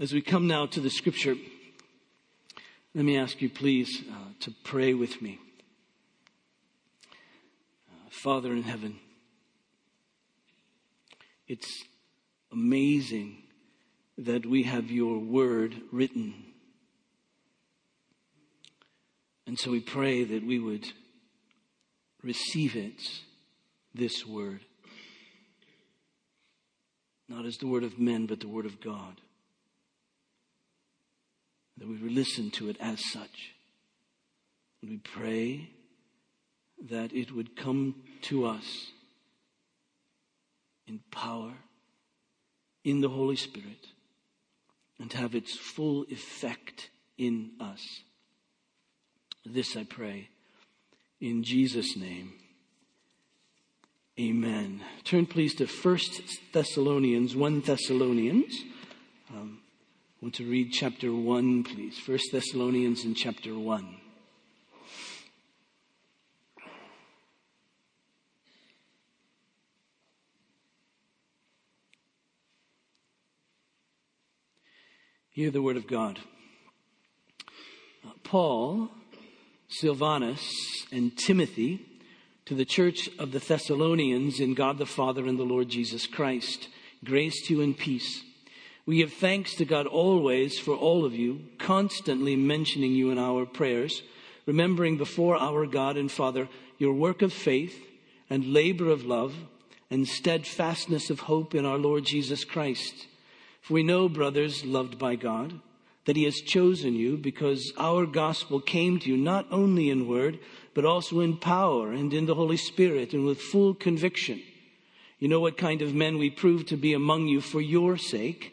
as we come now to the scripture, let me ask you, please, uh, to pray with me. Uh, Father in heaven, it's amazing that we have your word written. And so we pray that we would receive it, this word, not as the word of men, but the word of God that we listen to it as such. And we pray that it would come to us in power, in the Holy Spirit, and have its full effect in us. This I pray in Jesus' name. Amen. Turn please to 1 Thessalonians, 1 Thessalonians. Um, want to read chapter 1, please. 1 Thessalonians in chapter 1. Hear the word of God. Uh, Paul, Silvanus, and Timothy to the church of the Thessalonians in God the Father and the Lord Jesus Christ. Grace to you and peace. We give thanks to God always for all of you, constantly mentioning you in our prayers, remembering before our God and Father your work of faith and labor of love and steadfastness of hope in our Lord Jesus Christ. For we know, brothers loved by God, that He has chosen you because our gospel came to you not only in word, but also in power and in the Holy Spirit and with full conviction. You know what kind of men we proved to be among you for your sake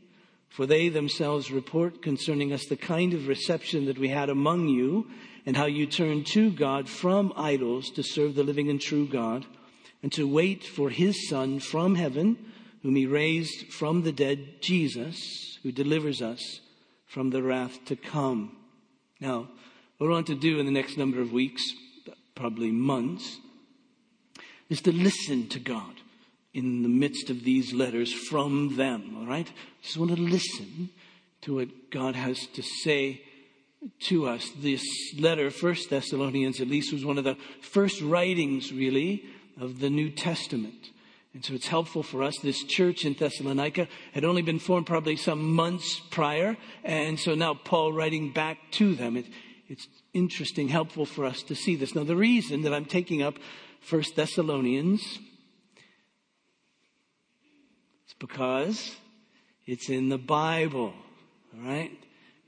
For they themselves report concerning us the kind of reception that we had among you, and how you turned to God from idols to serve the living and true God, and to wait for his Son from heaven, whom he raised from the dead, Jesus, who delivers us from the wrath to come. Now, what we want to do in the next number of weeks, probably months, is to listen to God in the midst of these letters from them, all right? Just want to listen to what God has to say to us. This letter, First Thessalonians at least, was one of the first writings, really, of the New Testament. And so it's helpful for us. This church in Thessalonica had only been formed probably some months prior. And so now Paul writing back to them. It, it's interesting, helpful for us to see this. Now, the reason that I'm taking up First Thessalonians because it's in the Bible. All right?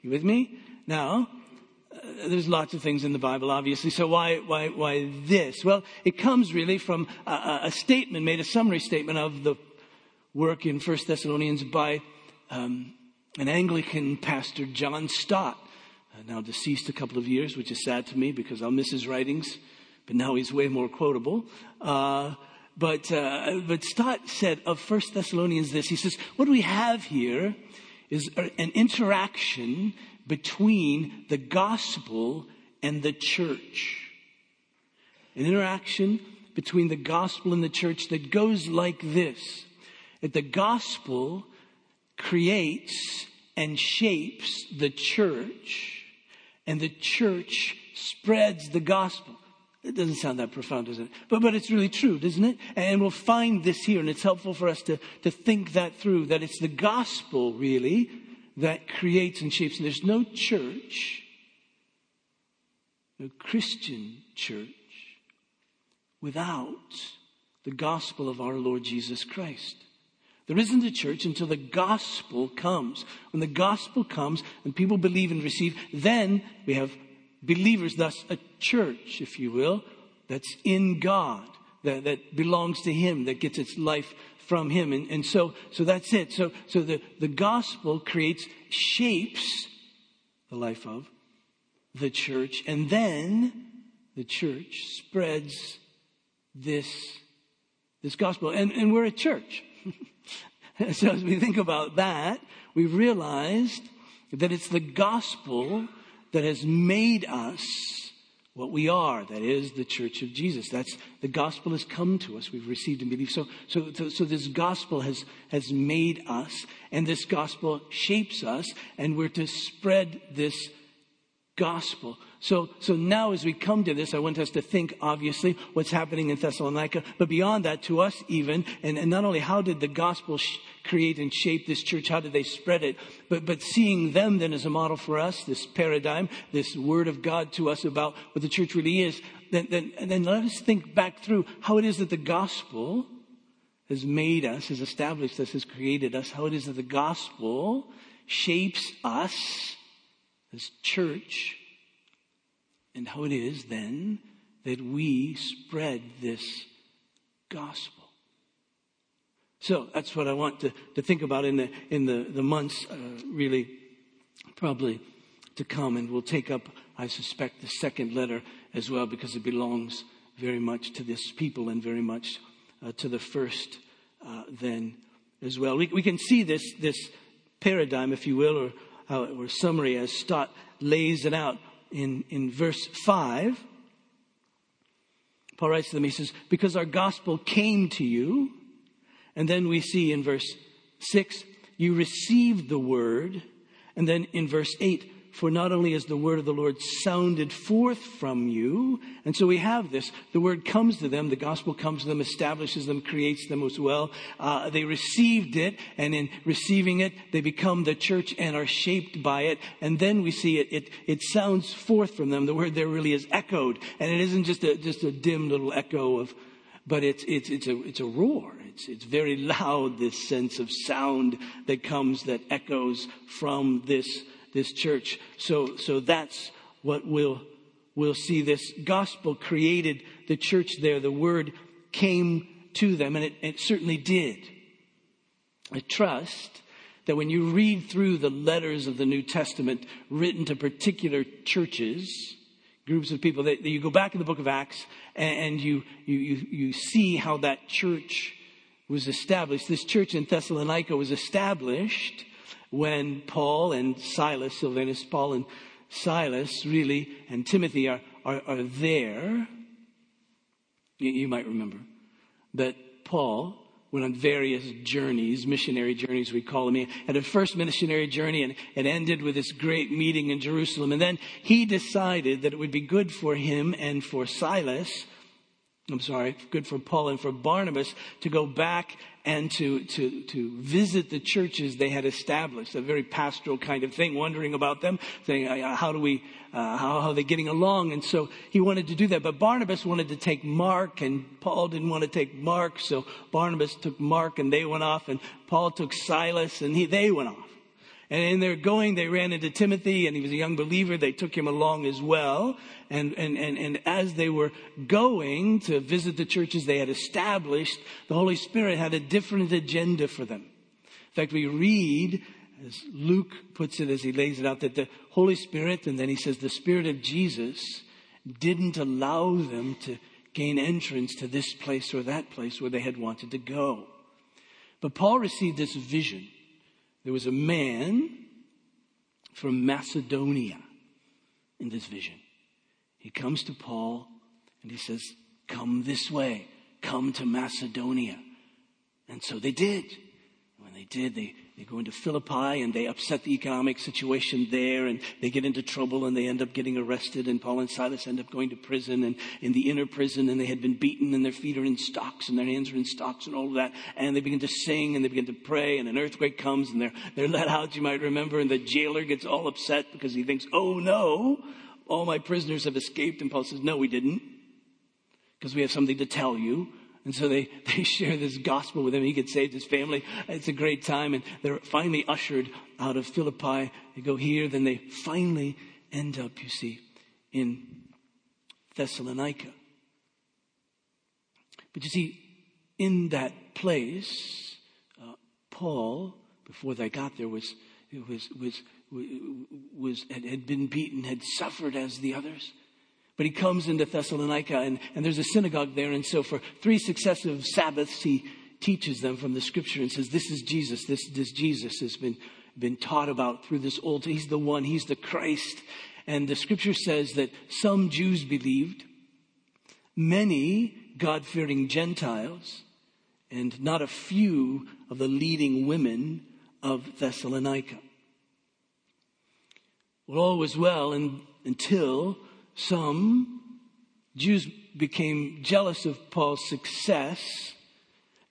You with me? Now, uh, there's lots of things in the Bible, obviously. So why, why, why this? Well, it comes really from a, a statement made, a summary statement of the work in First Thessalonians by um, an Anglican pastor, John Stott, uh, now deceased a couple of years, which is sad to me because I'll miss his writings, but now he's way more quotable. Uh, but, uh, but Stott said of First Thessalonians this. He says, what we have here is an interaction between the gospel and the church. An interaction between the gospel and the church that goes like this. That the gospel creates and shapes the church and the church spreads the gospel. It doesn't sound that profound, does it? But, but it's really true, doesn't it? And we'll find this here, and it's helpful for us to, to think that through, that it's the gospel, really, that creates and shapes. And there's no church, no Christian church, without the gospel of our Lord Jesus Christ. There isn't a church until the gospel comes. When the gospel comes and people believe and receive, then we have believers, thus a church, if you will, that's in God, that, that belongs to Him, that gets its life from Him. And, and so, so that's it. So, so the, the gospel creates, shapes the life of the church, and then the church, spreads this, this gospel. And, and we're a church. so as we think about that, we realized that it's the gospel that has made us what we are. That is the church of Jesus. That's the gospel has come to us. We've received and believed. So, so, so, so this gospel has, has made us and this gospel shapes us and we're to spread this gospel. So, so now as we come to this, I want us to think, obviously, what's happening in Thessalonica, but beyond that, to us even, and, and not only how did the gospel sh- create and shape this church, how did they spread it, but, but seeing them then as a model for us, this paradigm, this word of God to us about what the church really is, then, then, then let us think back through how it is that the gospel has made us, has established us, has created us, how it is that the gospel shapes us as church, and how it is then that we spread this gospel. So that's what I want to, to think about in the, in the, the months, uh, really, probably to come. And we'll take up, I suspect, the second letter as well because it belongs very much to this people and very much uh, to the first uh, then as well. We, we can see this, this paradigm, if you will, or, or summary as Stott lays it out in, in verse 5. Paul writes to them, he says, Because our gospel came to you. And then we see in verse 6, you received the word. And then in verse 8, for not only has the word of the Lord sounded forth from you, and so we have this. The word comes to them, the gospel comes to them, establishes them, creates them as well. Uh, they received it, and in receiving it, they become the church and are shaped by it. And then we see it, it, it sounds forth from them. The word there really is echoed, and it isn't just a, just a dim little echo of, but it's, it's, it's a, it's a roar. It's, it's very loud, this sense of sound that comes, that echoes from this this church. So, so that's what we'll, we'll see. This gospel created the church there. The word came to them, and it, it certainly did. I trust that when you read through the letters of the New Testament written to particular churches, groups of people, that, you go back in the book of Acts and, and you, you, you, you see how that church was established. This church in Thessalonica was established when Paul and Silas, Silvanus, Paul and Silas, really, and Timothy are, are, are there. You, you might remember that Paul went on various journeys, missionary journeys, we call them. He had a first missionary journey and it ended with this great meeting in Jerusalem. And then he decided that it would be good for him and for Silas I'm sorry, good for Paul and for Barnabas to go back and to, to, to visit the churches they had established, a very pastoral kind of thing, wondering about them, saying, uh, how do we, uh, how, how are they getting along? And so he wanted to do that. But Barnabas wanted to take Mark and Paul didn't want to take Mark. So Barnabas took Mark and they went off and Paul took Silas and he, they went off. And in their going, they ran into Timothy, and he was a young believer. They took him along as well. And, and, and, and as they were going to visit the churches they had established, the Holy Spirit had a different agenda for them. In fact, we read, as Luke puts it, as he lays it out, that the Holy Spirit, and then he says the Spirit of Jesus, didn't allow them to gain entrance to this place or that place where they had wanted to go. But Paul received this vision there was a man from Macedonia in this vision. He comes to Paul and he says, Come this way, come to Macedonia. And so they did. When they did, they they go into Philippi and they upset the economic situation there and they get into trouble and they end up getting arrested and Paul and Silas end up going to prison and in the inner prison and they had been beaten and their feet are in stocks and their hands are in stocks and all of that. And they begin to sing and they begin to pray and an earthquake comes and they're, they're let out, you might remember, and the jailer gets all upset because he thinks, oh no, all my prisoners have escaped. And Paul says, no, we didn't because we have something to tell you. And so they, they share this gospel with him. He gets saved, his family. It's a great time. And they're finally ushered out of Philippi. They go here, then they finally end up, you see, in Thessalonica. But you see, in that place, uh, Paul, before they got there, was, was, was, was, had, had been beaten, had suffered as the others But he comes into Thessalonica, and, and there's a synagogue there. And so for three successive Sabbaths, he teaches them from the scripture and says, This is Jesus. This, this Jesus has been, been taught about through this old. He's the one, he's the Christ. And the scripture says that some Jews believed, many God fearing Gentiles, and not a few of the leading women of Thessalonica. Well, all was well and, until some Jews became jealous of Paul's success.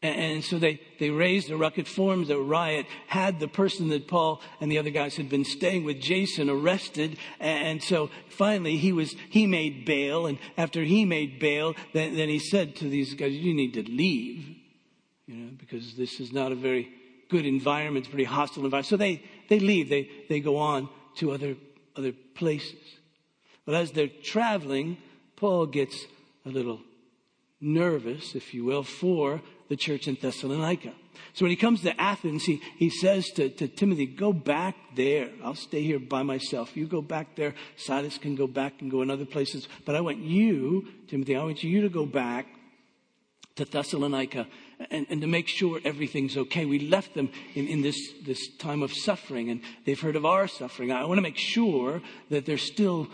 And so they, they raised a ruckus, formed a riot, had the person that Paul and the other guys had been staying with, Jason, arrested. And so finally he was, he made bail. And after he made bail, then, then he said to these guys, you need to leave, you know, because this is not a very good environment. It's a pretty hostile environment. So they, they leave. They, they go on to other, other places. But as they're traveling, Paul gets a little nervous, if you will, for the church in Thessalonica. So when he comes to Athens, he, he says to, to Timothy, Go back there. I'll stay here by myself. You go back there. Silas can go back and go in other places. But I want you, Timothy, I want you to go back to Thessalonica and, and to make sure everything's okay. We left them in, in this, this time of suffering and they've heard of our suffering. I want to make sure that they're still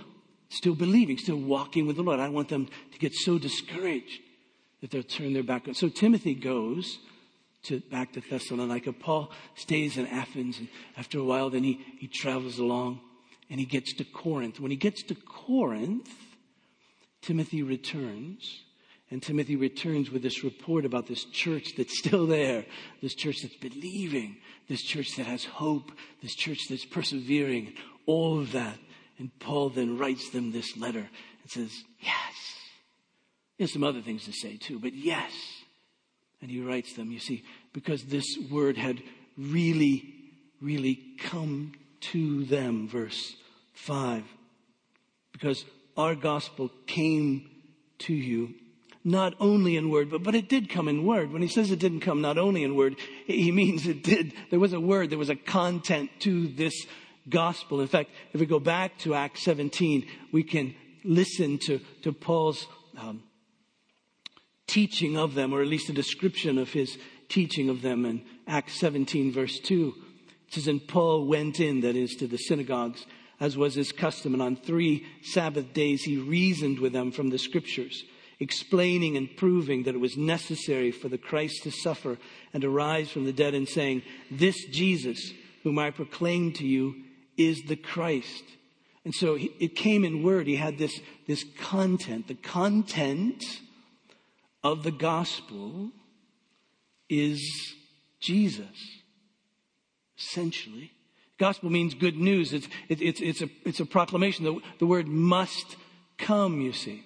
still believing, still walking with the Lord. I want them to get so discouraged that they'll turn their back on. So Timothy goes to back to Thessalonica. Paul stays in Athens, and after a while, then he, he travels along and he gets to Corinth. When he gets to Corinth, Timothy returns. And Timothy returns with this report about this church that's still there, this church that's believing, this church that has hope, this church that's persevering, all of that. And Paul then writes them this letter and says, Yes. There's some other things to say too, but yes. And he writes them, you see, because this word had really, really come to them, verse 5. Because our gospel came to you not only in word, but, but it did come in word. When he says it didn't come not only in word, he means it did. There was a word, there was a content to this gospel. In fact, if we go back to Acts 17, we can listen to, to Paul's um, teaching of them, or at least a description of his teaching of them in Acts 17, verse 2. It says, And Paul went in, that is, to the synagogues, as was his custom, and on three Sabbath days he reasoned with them from the scriptures, explaining and proving that it was necessary for the Christ to suffer and to rise from the dead, and saying, This Jesus, whom I proclaim to you, is the Christ. And so it came in word. He had this, this content. The content of the gospel is Jesus, essentially. Gospel means good news. It's, it, it's, it's, a, it's a proclamation. The, the word must come, you see.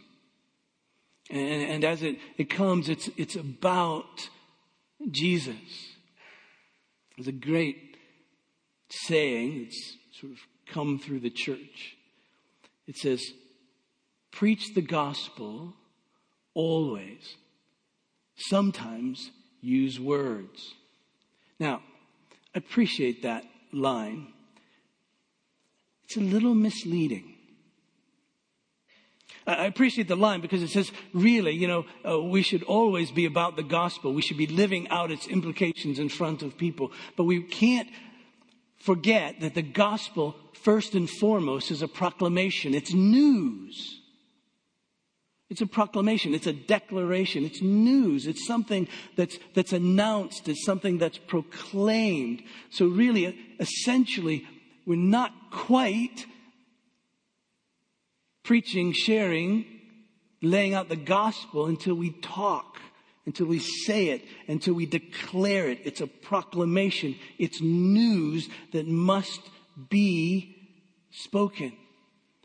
And, and as it, it comes, it's, it's about Jesus. There's a great saying. It's sort of come through the church. It says, preach the gospel always. Sometimes use words. Now, I appreciate that line. It's a little misleading. I appreciate the line because it says, really, you know, uh, we should always be about the gospel. We should be living out its implications in front of people. But we can't forget that the gospel, first and foremost, is a proclamation. It's news. It's a proclamation. It's a declaration. It's news. It's something that's, that's announced. It's something that's proclaimed. So really, essentially, we're not quite preaching, sharing, laying out the gospel until we talk until we say it, until we declare it. It's a proclamation. It's news that must be spoken.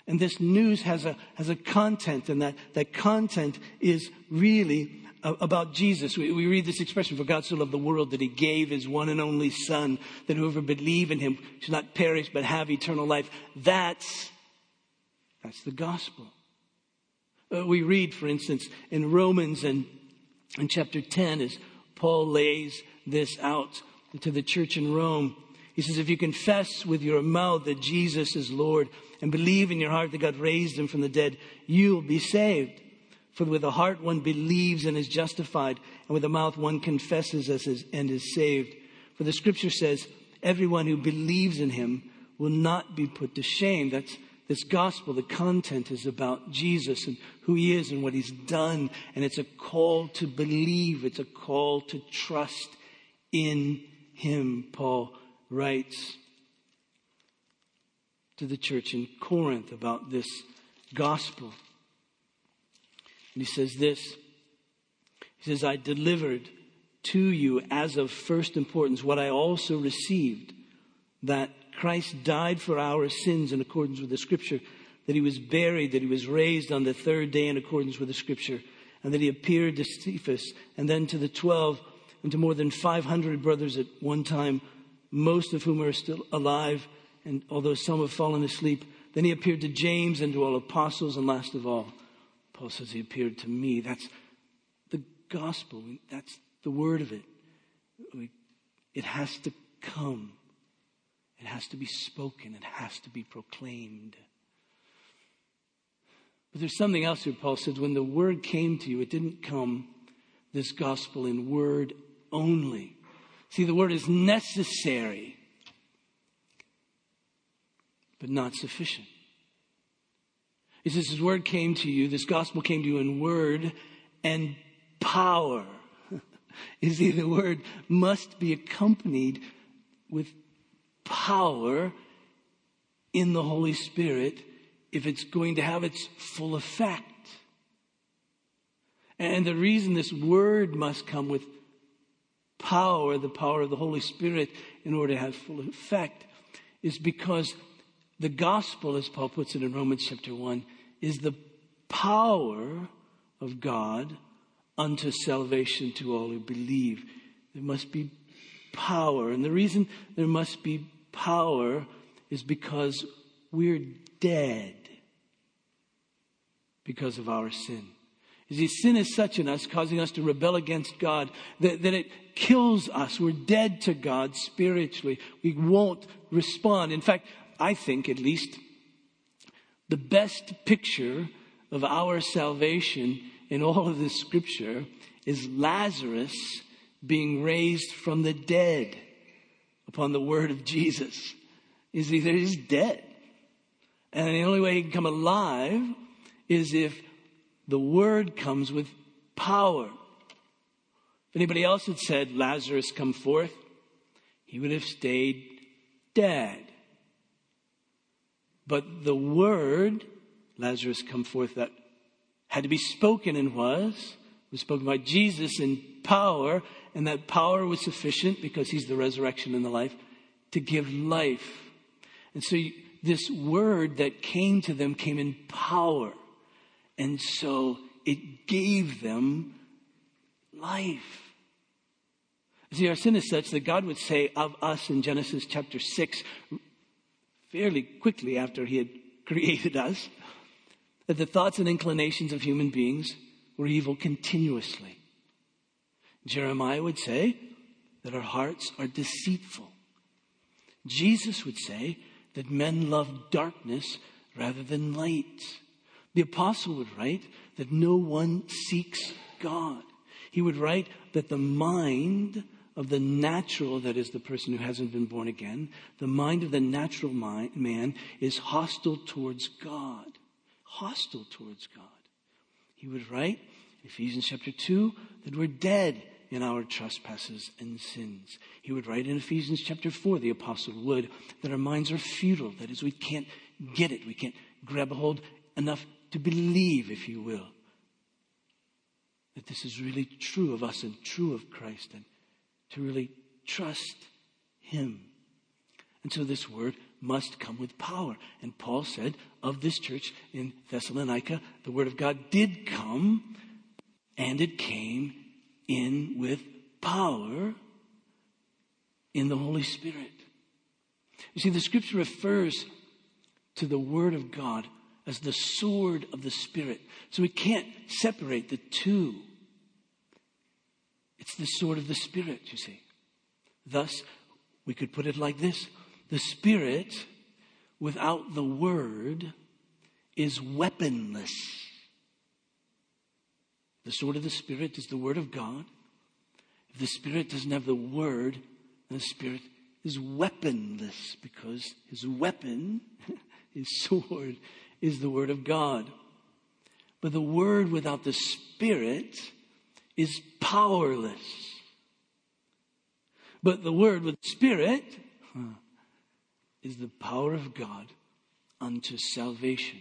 And this news has a, has a content, and that, that content is really about Jesus. We, we read this expression, for God so loved the world that he gave his one and only son, that whoever believe in him should not perish but have eternal life. That's, that's the gospel. Uh, we read, for instance, in Romans and in chapter 10 as Paul lays this out to the church in Rome. He says, if you confess with your mouth that Jesus is Lord and believe in your heart that God raised him from the dead, you'll be saved. For with the heart one believes and is justified, and with the mouth one confesses and is saved. For the scripture says, everyone who believes in him will not be put to shame. That's this gospel, the content is about Jesus and who he is and what he's done. And it's a call to believe. It's a call to trust in him, Paul writes to the church in Corinth about this gospel. And he says this. He says, I delivered to you as of first importance what I also received that Christ died for our sins in accordance with the scripture, that he was buried, that he was raised on the third day in accordance with the scripture, and that he appeared to Cephas and then to the twelve and to more than 500 brothers at one time, most of whom are still alive, and although some have fallen asleep. Then he appeared to James and to all apostles, and last of all, Paul says he appeared to me. That's the gospel. That's the word of it. It has to come. It has to be spoken, it has to be proclaimed. But there's something else here, Paul says. When the word came to you, it didn't come, this gospel, in word only. See, the word is necessary, but not sufficient. He says, His word came to you, this gospel came to you in word and power. you see, the word must be accompanied with power in the Holy Spirit if it's going to have its full effect. And the reason this word must come with power, the power of the Holy Spirit, in order to have full effect, is because the gospel, as Paul puts it in Romans chapter 1, is the power of God unto salvation to all who believe. There must be power. And the reason there must be power is because we're dead because of our sin. You see, sin is such in us, causing us to rebel against God, that, that it kills us. We're dead to God spiritually. We won't respond. In fact, I think at least the best picture of our salvation in all of this scripture is Lazarus being raised from the dead upon the word of Jesus is either he's dead. And the only way he can come alive is if the word comes with power. If anybody else had said, Lazarus, come forth, he would have stayed dead. But the word, Lazarus, come forth, that had to be spoken and was, was spoken by Jesus in power, and that power was sufficient because he's the resurrection and the life to give life. And so you, this word that came to them came in power. And so it gave them life. See, our sin is such that God would say of us in Genesis chapter 6, fairly quickly after He had created us, that the thoughts and inclinations of human beings were evil continuously. Jeremiah would say that our hearts are deceitful. Jesus would say that men love darkness rather than light. The apostle would write that no one seeks God. He would write that the mind of the natural, that is the person who hasn't been born again, the mind of the natural mind, man is hostile towards God. Hostile towards God. He would write, Ephesians chapter 2, that we're dead in our trespasses and sins. He would write in Ephesians chapter 4, the apostle would, that our minds are futile. That is, we can't get it. We can't grab a hold enough to believe, if you will, that this is really true of us and true of Christ and to really trust Him. And so this word must come with power. And Paul said of this church in Thessalonica, the word of God did come and it came in with power in the Holy Spirit. You see, the scripture refers to the Word of God as the sword of the Spirit. So we can't separate the two. It's the sword of the Spirit, you see. Thus, We could put it like this The Spirit without the Word is weaponless. The sword of the Spirit is the Word of God. If the Spirit doesn't have the Word, the Spirit is weaponless because his weapon, his sword, is the Word of God. But the Word without the Spirit is powerless. But the Word with Spirit is the power of God unto salvation.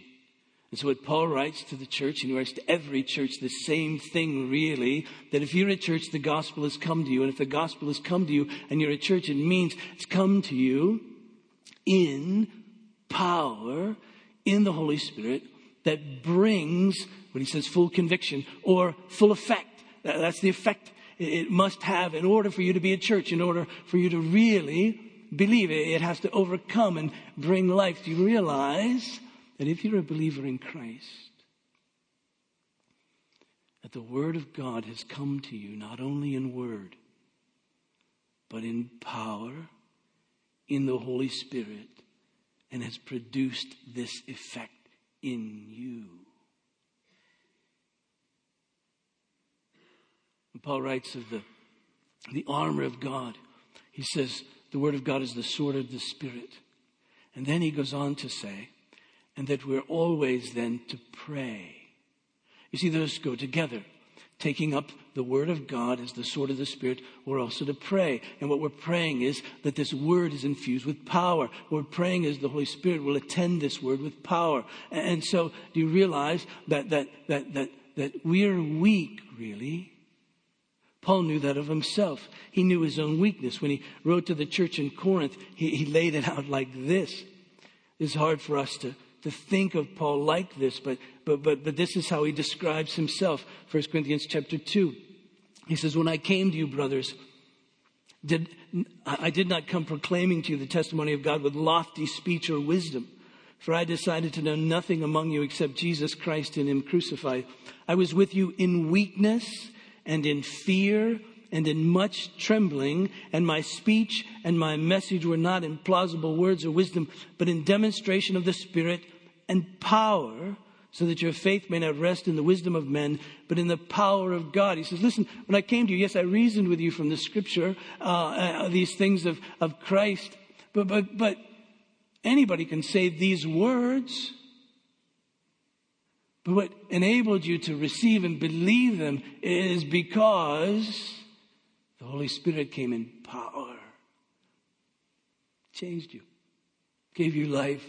And so what Paul writes to the church, and he writes to every church the same thing really, that if you're a church, the gospel has come to you. And if the gospel has come to you and you're a church, it means it's come to you in power, in the Holy Spirit, that brings, when he says, full conviction or full effect. That's the effect it must have in order for you to be a church, in order for you to really believe it. It has to overcome and bring life. Do you realize that if you're a believer in Christ, that the Word of God has come to you not only in word, but in power, in the Holy Spirit, and has produced this effect in you. Paul writes of the, the armor of God. He says, the Word of God is the sword of the Spirit. And then he goes on to say, and that we're always then to pray. You see, those go together. Taking up the Word of God as the sword of the Spirit, we're also to pray. And what we're praying is that this Word is infused with power. What we're praying is the Holy Spirit will attend this Word with power. And so, do you realize that, that, that, that, that we're weak, really? Paul knew that of himself. He knew his own weakness. When he wrote to the church in Corinth, he, he laid it out like this. It's hard for us to, to think of Paul like this, but, but, but, but this is how he describes himself. 1 Corinthians chapter 2. He says, When I came to you, brothers, did, I did not come proclaiming to you the testimony of God with lofty speech or wisdom. For I decided to know nothing among you except Jesus Christ and Him crucified. I was with you in weakness and in fear and in much trembling, and my speech and my message were not in plausible words or wisdom, but in demonstration of the Spirit and power, so that your faith may not rest in the wisdom of men, but in the power of God. He says, Listen, when I came to you, yes, I reasoned with you from the scripture, uh, uh, these things of, of Christ, but, but, but anybody can say these words. But what enabled you to receive and believe them is because the Holy Spirit came in power, changed you, gave you life,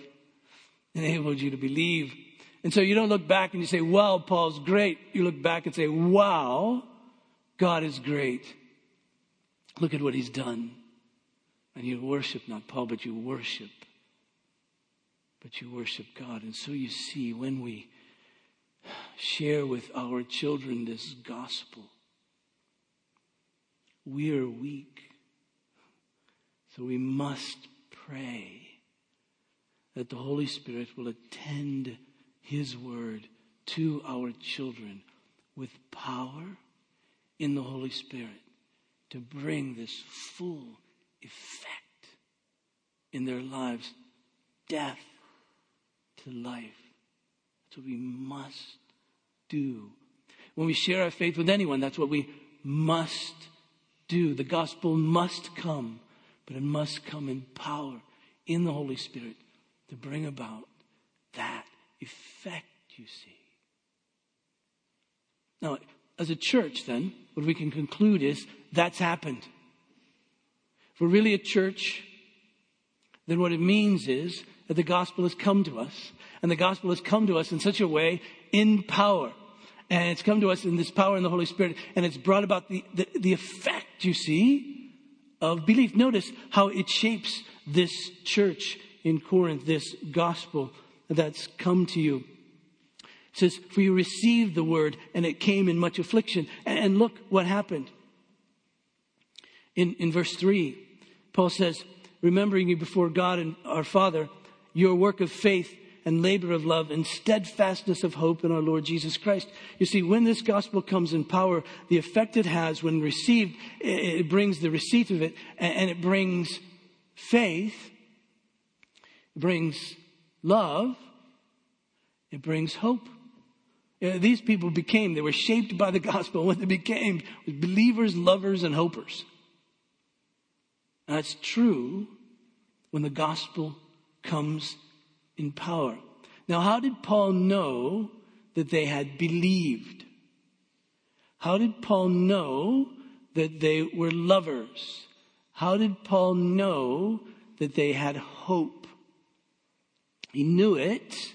enabled you to believe. And so you don't look back and you say, wow, Paul's great. You look back and say, wow, God is great. Look at what he's done. And you worship not Paul, but you worship. But you worship God. And so you see when we share with our children this gospel. We are weak. So we must pray that the Holy Spirit will attend His word to our children with power in the Holy Spirit to bring this full effect in their lives death to life. What we must do. When we share our faith with anyone, that's what we must do. The gospel must come, but it must come in power in the Holy Spirit to bring about that effect, you see. Now, as a church, then, what we can conclude is that's happened. If we're really a church, then what it means is that the gospel has come to us and the gospel has come to us in such a way in power. And it's come to us in this power in the Holy Spirit. And it's brought about the, the, the effect, you see, of belief. Notice how it shapes this church in Corinth, this gospel that's come to you. It says, For you received the word, and it came in much affliction. And look what happened. In, in verse 3, Paul says, Remembering you before God and our Father, your work of faith and labor of love and steadfastness of hope in our Lord Jesus Christ. You see, when this gospel comes in power, the effect it has when received, it brings the receipt of it and it brings faith brings love, it brings hope. These people became, they were shaped by the gospel. What they became was believers, lovers, and hopers. And that's true when the gospel comes in power. Now, how did Paul know that they had believed? How did Paul know that they were lovers? How did Paul know that they had hope? He knew it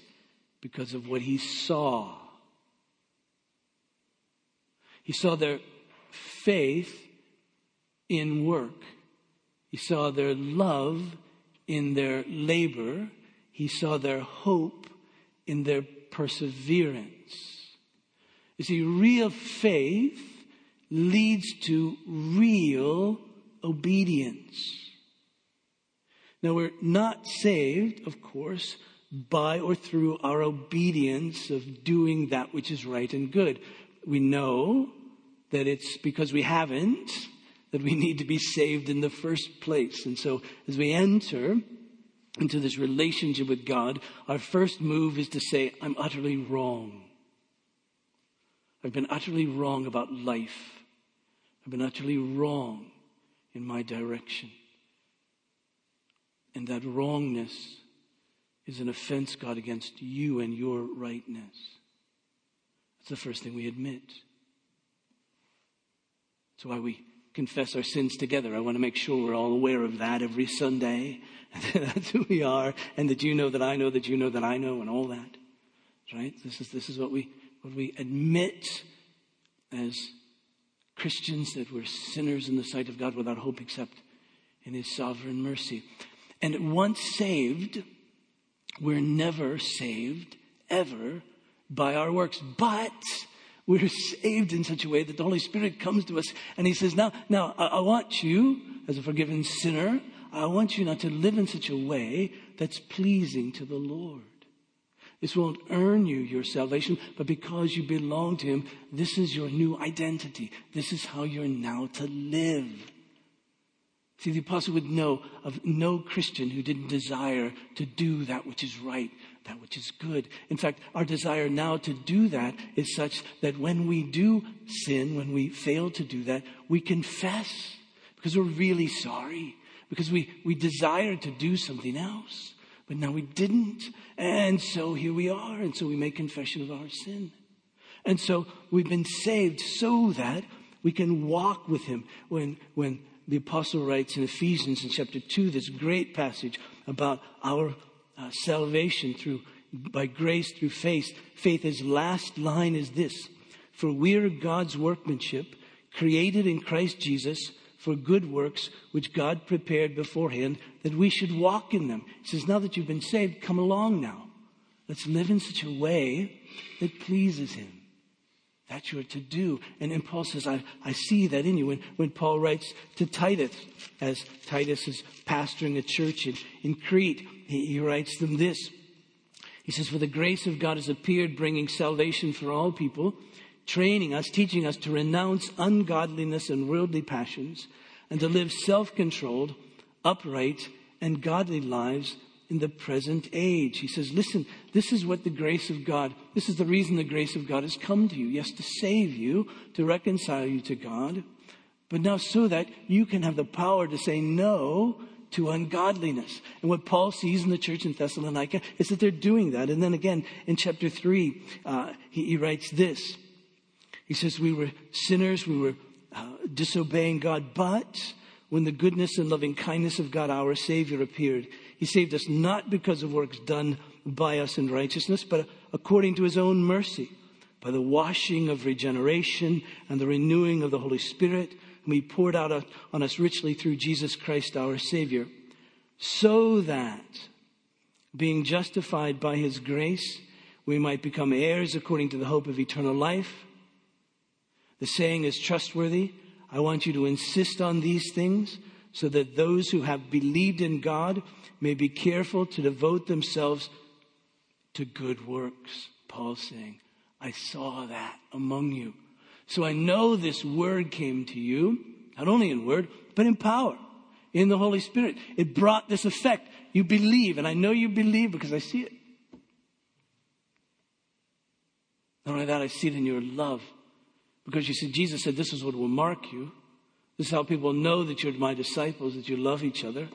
because of what he saw. He saw their faith in work. He saw their love in their labor. He saw their hope in their perseverance. You see, real faith leads to real obedience. Now, we're not saved, of course, by or through our obedience of doing that which is right and good. We know that it's because we haven't that we need to be saved in the first place. And so as we enter into this relationship with God, our first move is to say, I'm utterly wrong. I've been utterly wrong about life. I've been utterly wrong in my direction. And that wrongness is an offense, God, against you and your rightness. That's the first thing we admit. That's why we confess our sins together. I want to make sure we're all aware of that every Sunday. That's who we are, and that you know that I know that you know that I know, and all that. Right? This is this is what we what we admit as Christians that we're sinners in the sight of God without hope except in His sovereign mercy. And once saved, we're never saved ever by our works, but we're saved in such a way that the Holy Spirit comes to us and He says, Now, now, I, I want you, as a forgiven sinner, I want you now to live in such a way that's pleasing to the Lord. This won't earn you your salvation, but because you belong to Him, this is your new identity. This is how you're now to live. See, the apostle would know of no Christian who didn't desire to do that which is right, that which is good. In fact, our desire now to do that is such that when we do sin, when we fail to do that, we confess because we're really sorry, because we, we desire to do something else, but now we didn't. And so here we are. And so we make confession of our sin. And so we've been saved so that we can walk with him when, when the apostle writes in Ephesians in chapter 2 this great passage about our uh, salvation through by grace through faith. Faith, last line is this For we are God's workmanship, created in Christ Jesus for good works, which God prepared beforehand that we should walk in them. He says, Now that you've been saved, come along now. Let's live in such a way that pleases him. That's your to do. And, and Paul says, I, I see that in you. When, when Paul writes to Titus, as Titus is pastoring a church in, in Crete, he, he writes them this. He says, For the grace of God has appeared, bringing salvation for all people, training us, teaching us to renounce ungodliness and worldly passions, and to live self controlled, upright, and godly lives in the present age. He says, listen, this is what the grace of God, this is the reason the grace of God has come to you. Yes, to save you, to reconcile you to God, but now so that you can have the power to say no to ungodliness. And what Paul sees in the church in Thessalonica is that they're doing that. And then again, in chapter 3, uh, he, he, writes this. He says, We were sinners, we were uh, disobeying God, but when the goodness and loving kindness of God, our Savior, appeared, he saved us not because of works done by us in righteousness, but according to his own mercy, by the washing of regeneration and the renewing of the Holy Spirit, whom he poured out on us richly through Jesus Christ our Savior, so that, being justified by his grace, we might become heirs according to the hope of eternal life. The saying is trustworthy. I want you to insist on these things so that those who have believed in God may be careful to devote themselves to good works. Paul's saying, I saw that among you. So I know this word came to you, not only in word, but in power. in the Holy Spirit. It brought this effect. You believe, and I know you believe because I see it. Not only that, I see it in your love. Because you see, Jesus said, This is what will mark you. This is how people know that you're my disciples, that you love each other.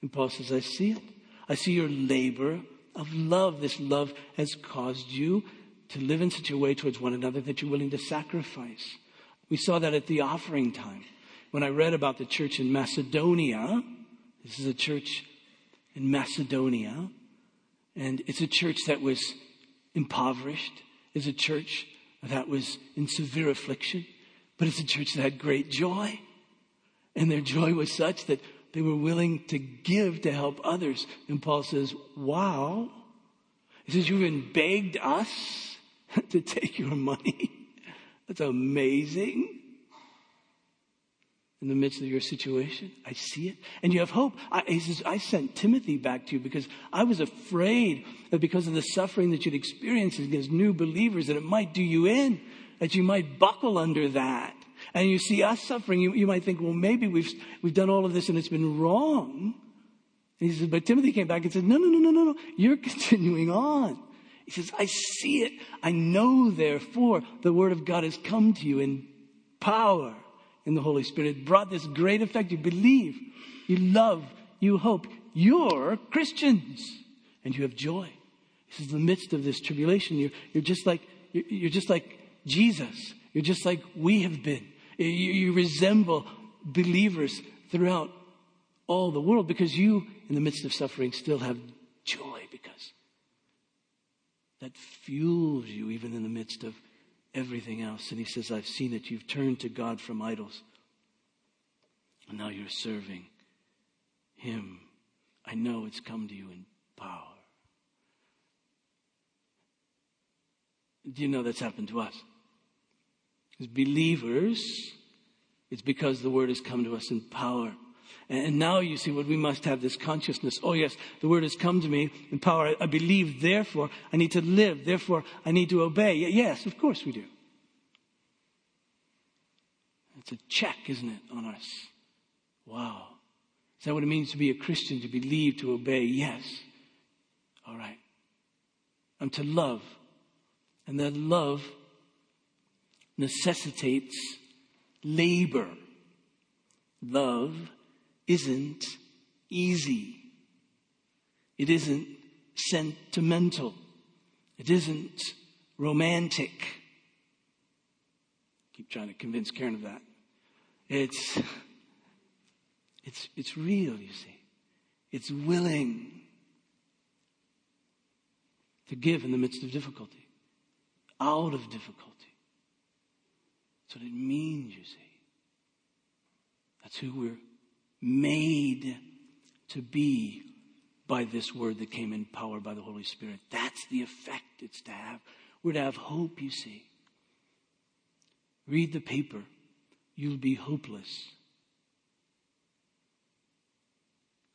And Paul says, I see it. I see your labor of love. This love has caused you to live in such a way towards one another that you're willing to sacrifice. We saw that at the offering time. When I read about the church in Macedonia, this is a church in Macedonia, and it's a church that was impoverished. It's a church that was in severe affliction, but it's a church that had great joy. And their joy was such that they were willing to give to help others. And Paul says, Wow. He says, You've even begged us to take your money. That's amazing. In the midst of your situation, I see it. And you have hope. I, he says, I sent Timothy back to you because I was afraid that because of the suffering that you'd experienced against new believers, that it might do you in, that you might buckle under that. And you see us suffering, you, you might think, well, maybe we've, we've done all of this and it's been wrong. And he says, but Timothy came back and said, no, no, no, no, no, no. You're continuing on. He says, I see it. I know, therefore, the word of God has come to you in power in the Holy Spirit. Brought this great effect. You believe, you love, you hope. You're Christians and you have joy. This is the midst of this tribulation. You're, you're just like, you're, just like Jesus. You're just like we have been. You, you resemble believers throughout all the world because you, in the midst of suffering, still have joy because that fuels you even in the midst of everything else. And he says, I've seen it. You've turned to God from idols. And now you're serving him. I know it's come to you in power. Do you know that's happened to us? As believers, it's because the word has come to us in power. And now you see what we must have this consciousness. Oh yes, the word has come to me in power. I believe, therefore I need to live. Therefore I need to obey. Yes, of course we do. It's a check, isn't it, on us? Wow. Is that what it means to be a Christian? To believe, to obey? Yes. All right. I'm to love. And that love necessitates labor. Love isn't easy. It isn't sentimental. It isn't romantic. Keep trying to convince Karen of that. It's, it's, it's real, you see. It's willing to give in the midst of difficulty, out of difficulty. That's what it means, you see. That's who we're made to be by this word that came in power by the Holy Spirit. That's the effect it's to have. We're to have hope, you see. Read the paper. You'll be hopeless.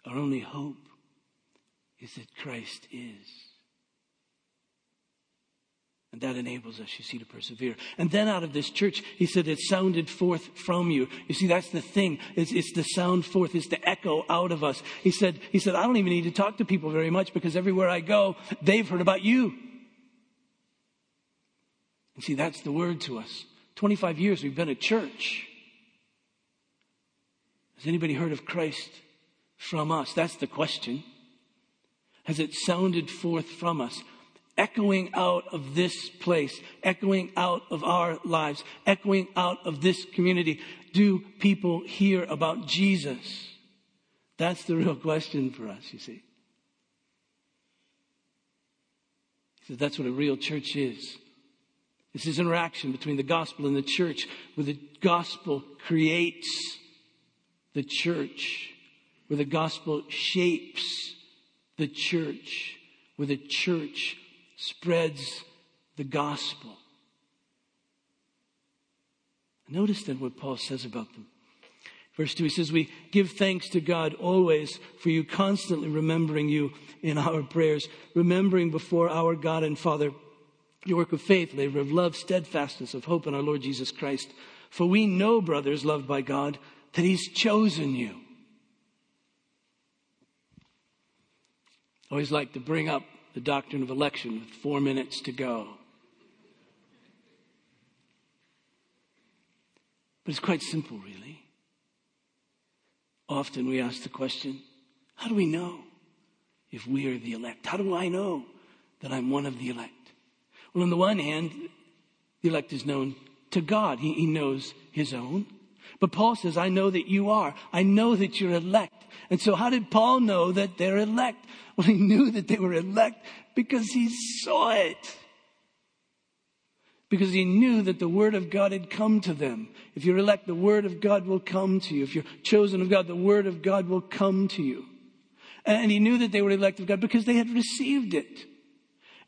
Our only hope is that Christ is. And that enables us, you see, to persevere. And then out of this church, he said, it sounded forth from you. You see, that's the thing. It's, it's the sound forth, it's the echo out of us. He said, he said, I don't even need to talk to people very much because everywhere I go, they've heard about you. And see, that's the word to us. 25 years we've been a church. Has anybody heard of Christ from us? That's the question. Has it sounded forth from us? Echoing out of this place, echoing out of our lives, echoing out of this community. Do people hear about Jesus? That's the real question for us, you see. He says that's what a real church is. It's this interaction between the gospel and the church, where the gospel creates the church, where the gospel shapes the church, where the church spreads the gospel. Notice then what Paul says about them. Verse 2, he says, We give thanks to God always for you, constantly remembering you in our prayers, remembering before our God and Father your work of faith, labor of love, steadfastness of hope in our Lord Jesus Christ. For we know, brothers loved by God, that He's chosen you. Always like to bring up the doctrine of election with four minutes to go. But it's quite simple, really. Often we ask the question, how do we know if we are the elect? How do I know that I'm one of the elect? Well, on the one hand, the elect is known to God. He, he knows his own. But Paul says, I know that you are. I know that you're elect. And so how did Paul know that they're elect? Well, he knew that they were elect because he saw it. Because he knew that the word of God had come to them. If you're elect, the word of God will come to you. If you're chosen of God, the word of God will come to you. And he knew that they were elect of God because they had received it.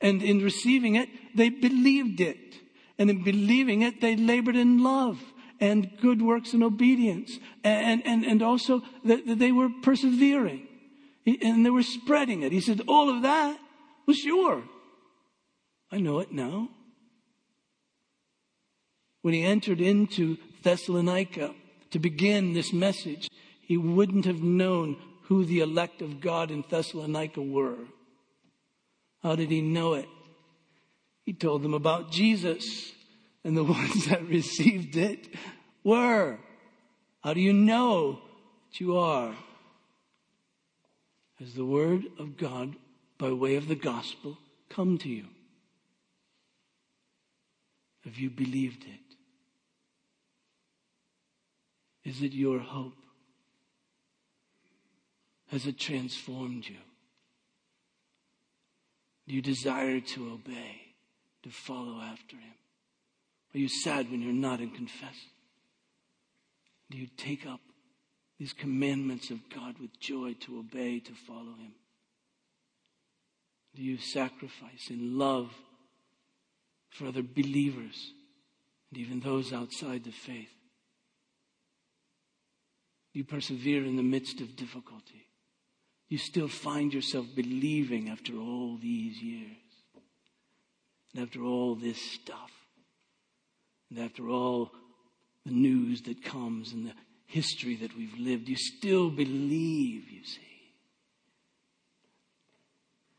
And in receiving it, they believed it. And in believing it, they labored in love and good works and obedience. And, and, and also that they were persevering. And they were spreading it. He said, all of that was sure. I know it now. When he entered into Thessalonica to begin this message, he wouldn't have known who the elect of God in Thessalonica were. How did he know it? He told them about Jesus, and the ones that received it were. How do you know that you are? Has the word of God, by way of the gospel, come to you? Have you believed it? Is it your hope? Has it transformed you? Do you desire to obey, to follow after Him? Are you sad when you're not and confess? Do you take up these commandments of God with joy to obey, to follow Him? Do you sacrifice in love for other believers and even those outside the faith? Do you persevere in the midst of difficulty? you still find yourself believing after all these years. And after all this stuff. And after all the news that comes and the history that we've lived, you still believe, you see.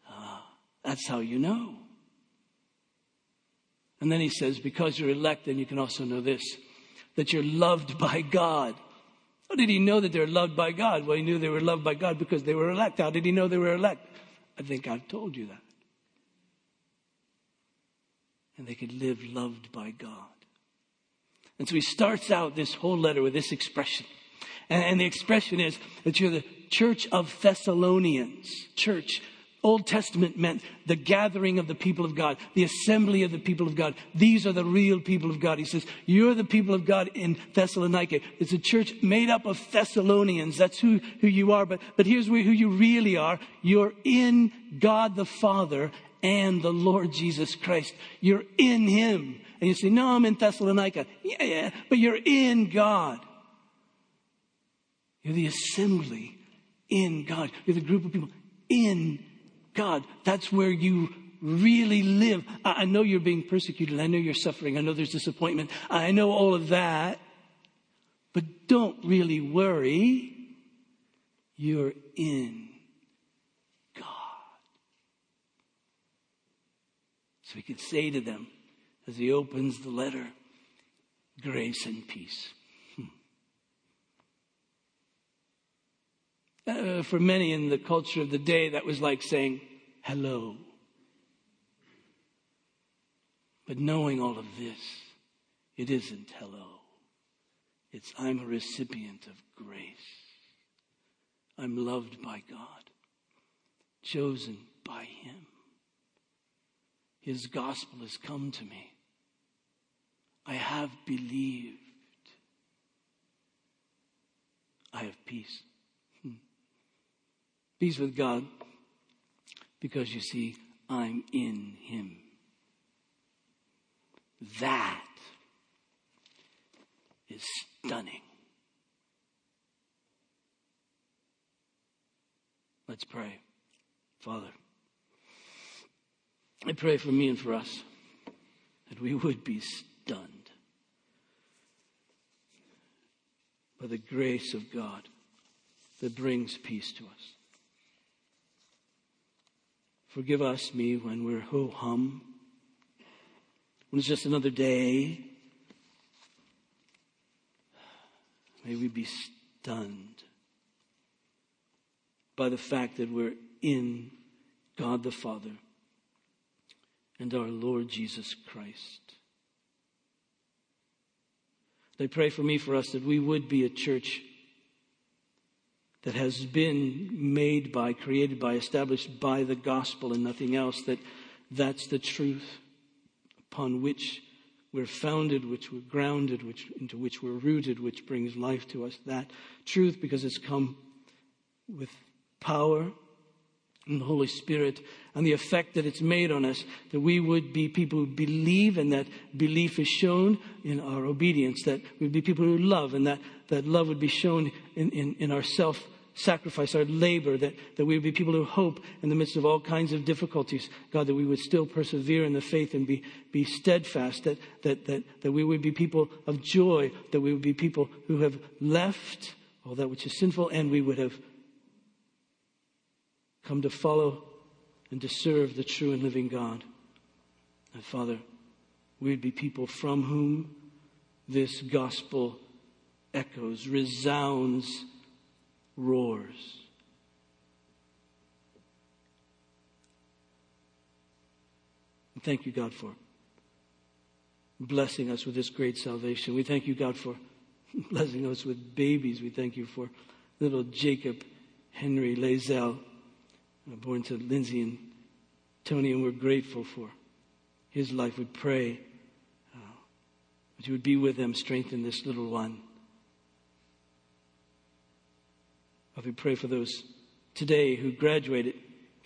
Ah, that's how you know. And then he says, because you're elect, then you can also know this, that you're loved by God. How did he know that they're loved by God? Well, he knew they were loved by God because they were elect. How did he know they were elect? I think I've told you that. And they could live loved by God. And so he starts out this whole letter with this expression. And, and the expression is that you're the church of Thessalonians. Church Old Testament meant the gathering of the people of God, the assembly of the people of God. These are the real people of God. He says, You're the people of God in Thessalonica. It's a church made up of Thessalonians. That's who, who you are. But, but here's who you really are. You're in God the Father and the Lord Jesus Christ. You're in Him. And you say, No, I'm in Thessalonica. Yeah, yeah, but you're in God. You're the assembly in God. You're the group of people in God. That's where you really live. I know you're being persecuted. I know you're suffering. I know there's disappointment. I know all of that. But don't really worry. You're in So he could say to them as he opens the letter, grace and peace. Hmm. Uh, for many in the culture of the day, that was like saying, hello. But knowing all of this, it isn't hello. It's I'm a recipient of grace. I'm loved by God, chosen by Him. His gospel has come to me. I have believed. I have peace. Hmm. Peace with God because you see, I'm in Him. That is stunning. Let's pray. Father, I pray for me and for us that we would be stunned by the grace of God that brings peace to us. Forgive us, me, when we're ho hum, when it's just another day. May we be stunned by the fact that we're in God the Father and our Lord Jesus Christ. They pray for me, for us, that we would be a church that has been made by, created by, established by the gospel and nothing else, that that's the truth upon which we're founded, which we're grounded, which, into which we're rooted, which brings life to us. That truth, because it's come with power and the Holy Spirit and the effect that it's made on us, that we would be people who believe and that belief is shown in our obedience, that we'd be people who love and that, that love would be shown in, in, in our self sacrifice, our labor, that, that we would be people who hope in the midst of all kinds of difficulties. God, that we would still persevere in the faith and be, be steadfast, that, that, that, that we would be people of joy, that we would be people who have left all that which is sinful and we would have come to follow and to serve the true and living God. And Father, we would be people from whom this gospel echoes, resounds, roars. And thank you, God, for blessing us with this great salvation. We thank you, God, for blessing us with babies. We thank you for little Jacob Henry Lazell born to Lindsay and Tony, and we're grateful for his life. We pray uh, that you would be with them, strengthen this little one. we pray for those today who graduated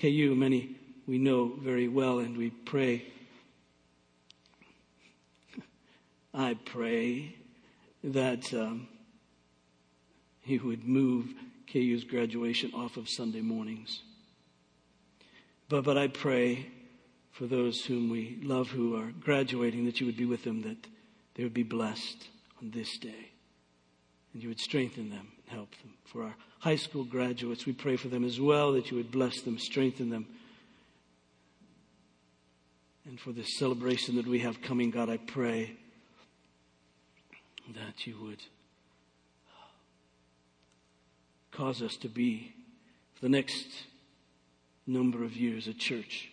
KU, many we know very well, and we pray. I pray that um, he would move KU's graduation off of Sunday mornings. But, but I pray for those whom we love who are graduating that you would be with them, that they would be blessed on this day. And you would strengthen them and help them. For our high school graduates, we pray for them as well, that you would bless them, strengthen them. And for this celebration that we have coming, God, I pray that you would cause us to be, for the next number of years a church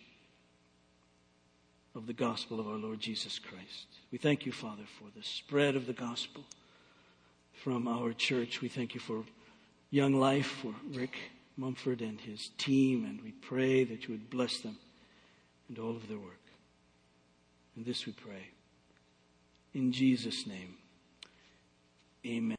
of the gospel of our Lord Jesus Christ. We thank you, Father, for the spread of the gospel from our church. We thank you for Young Life, for Rick Mumford and his team, and we pray that you would bless them and all of their work. And this we pray. In Jesus' name, amen.